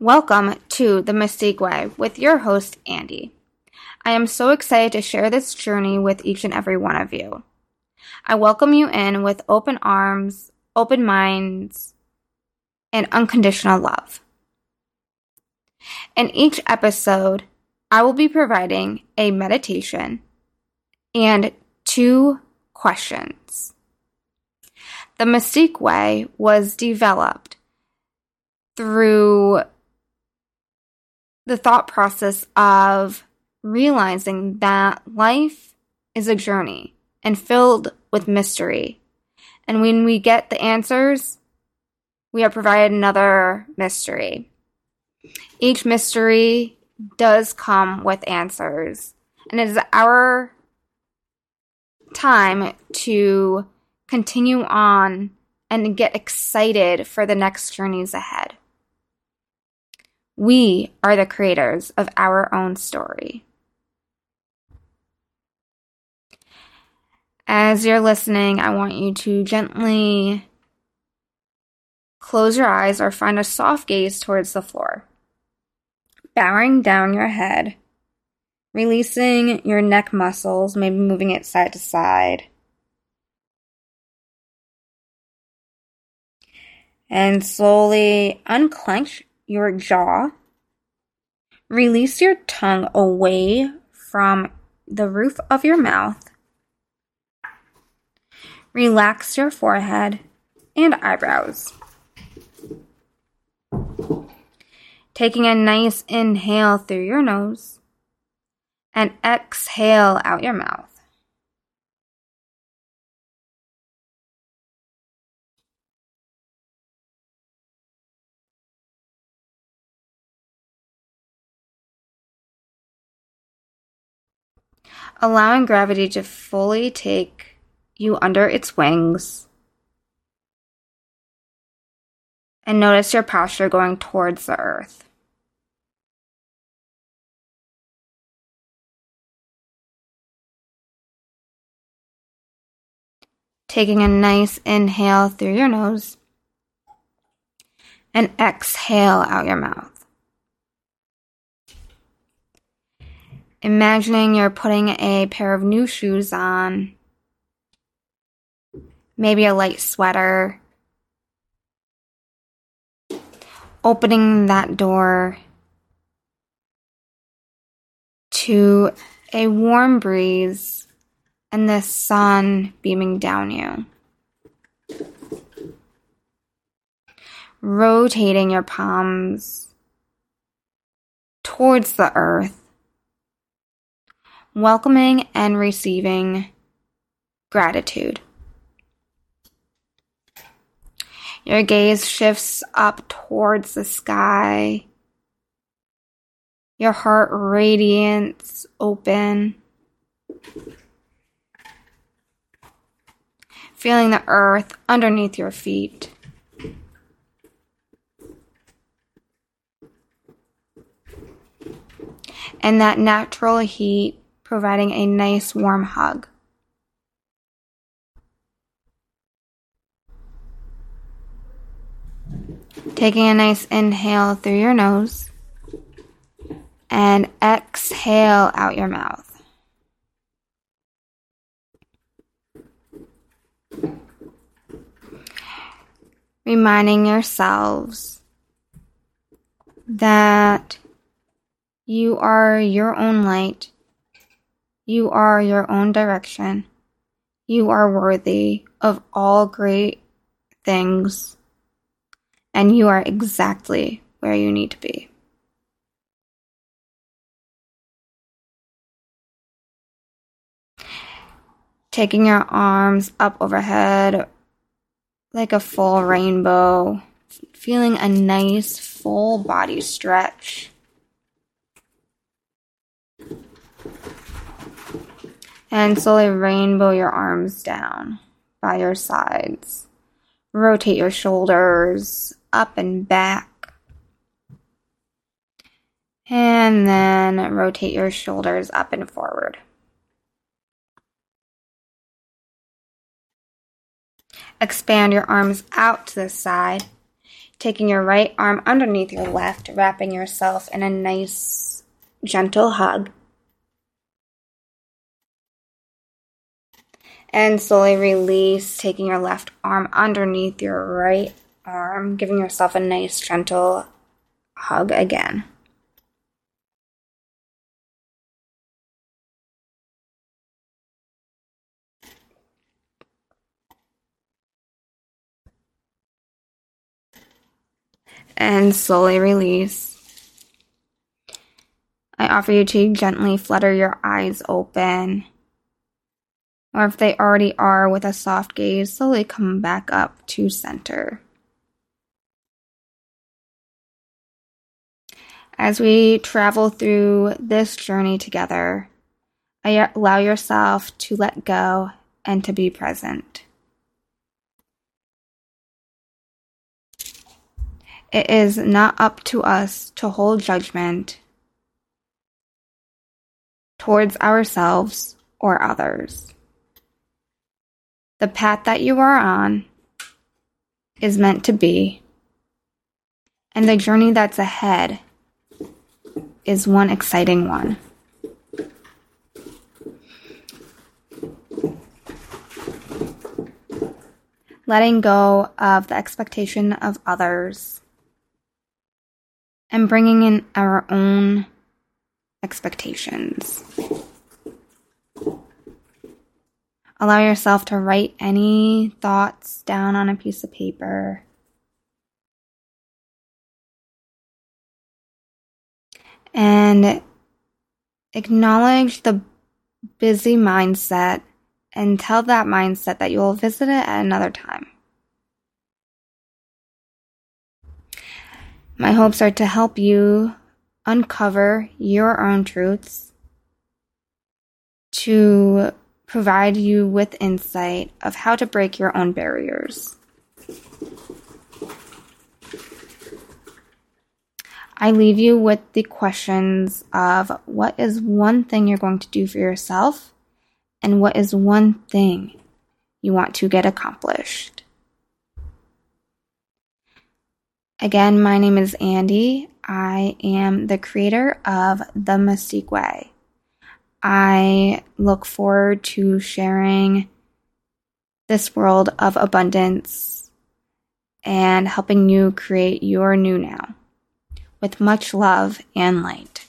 Welcome to The Mystique Way with your host, Andy. I am so excited to share this journey with each and every one of you. I welcome you in with open arms, open minds, and unconditional love. In each episode, I will be providing a meditation and two questions. The Mystique Way was developed through the thought process of realizing that life is a journey and filled with mystery. And when we get the answers, we are provided another mystery. Each mystery does come with answers, and it is our time to continue on and get excited for the next journeys ahead. We are the creators of our own story. As you're listening, I want you to gently close your eyes or find a soft gaze towards the floor. Bowing down your head, releasing your neck muscles, maybe moving it side to side. And slowly unclench your jaw. Release your tongue away from the roof of your mouth. Relax your forehead and eyebrows. Taking a nice inhale through your nose and exhale out your mouth. Allowing gravity to fully take you under its wings. And notice your posture going towards the earth. Taking a nice inhale through your nose and exhale out your mouth. Imagining you're putting a pair of new shoes on, maybe a light sweater, opening that door to a warm breeze and the sun beaming down you. Rotating your palms towards the earth welcoming and receiving gratitude. Your gaze shifts up towards the sky. Your heart radiates open. Feeling the earth underneath your feet. And that natural heat providing a nice warm hug. Taking a nice inhale through your nose and exhale out your mouth. Reminding yourselves that you are your own light you are your own direction. You are worthy of all great things, and you are exactly where you need to be. Taking your arms up overhead like a full rainbow, feeling a nice full body stretch. And slowly rainbow your arms down by your sides. Rotate your shoulders up and back. And then rotate your shoulders up and forward. Expand your arms out to the side, taking your right arm underneath your left, wrapping yourself in a nice, gentle hug. And slowly release, taking your left arm underneath your right arm, giving yourself a nice, gentle hug again. and slowly release. I offer you to gently flutter your eyes open. Or if they already are with a soft gaze, slowly come back up to center. As we travel through this journey together, allow yourself to let go and to be present. It is not up to us to hold judgment towards ourselves or others. The path that you are on is meant to be, and the journey that's ahead is one exciting one. Letting go of the expectation of others and bringing in our own expectations. Allow yourself to write any thoughts down on a piece of paper. And acknowledge the busy mindset and tell that mindset that you will visit it at another time. My hopes are to help you uncover your own truths, to provide you with insight of how to break your own barriers. I leave you with the questions of what is one thing you're going to do for yourself and what is one thing you want to get accomplished. Again, my name is Andy. I am the creator of The Mystique Way. I look forward to sharing this world of abundance and helping you create your new now with much love and light.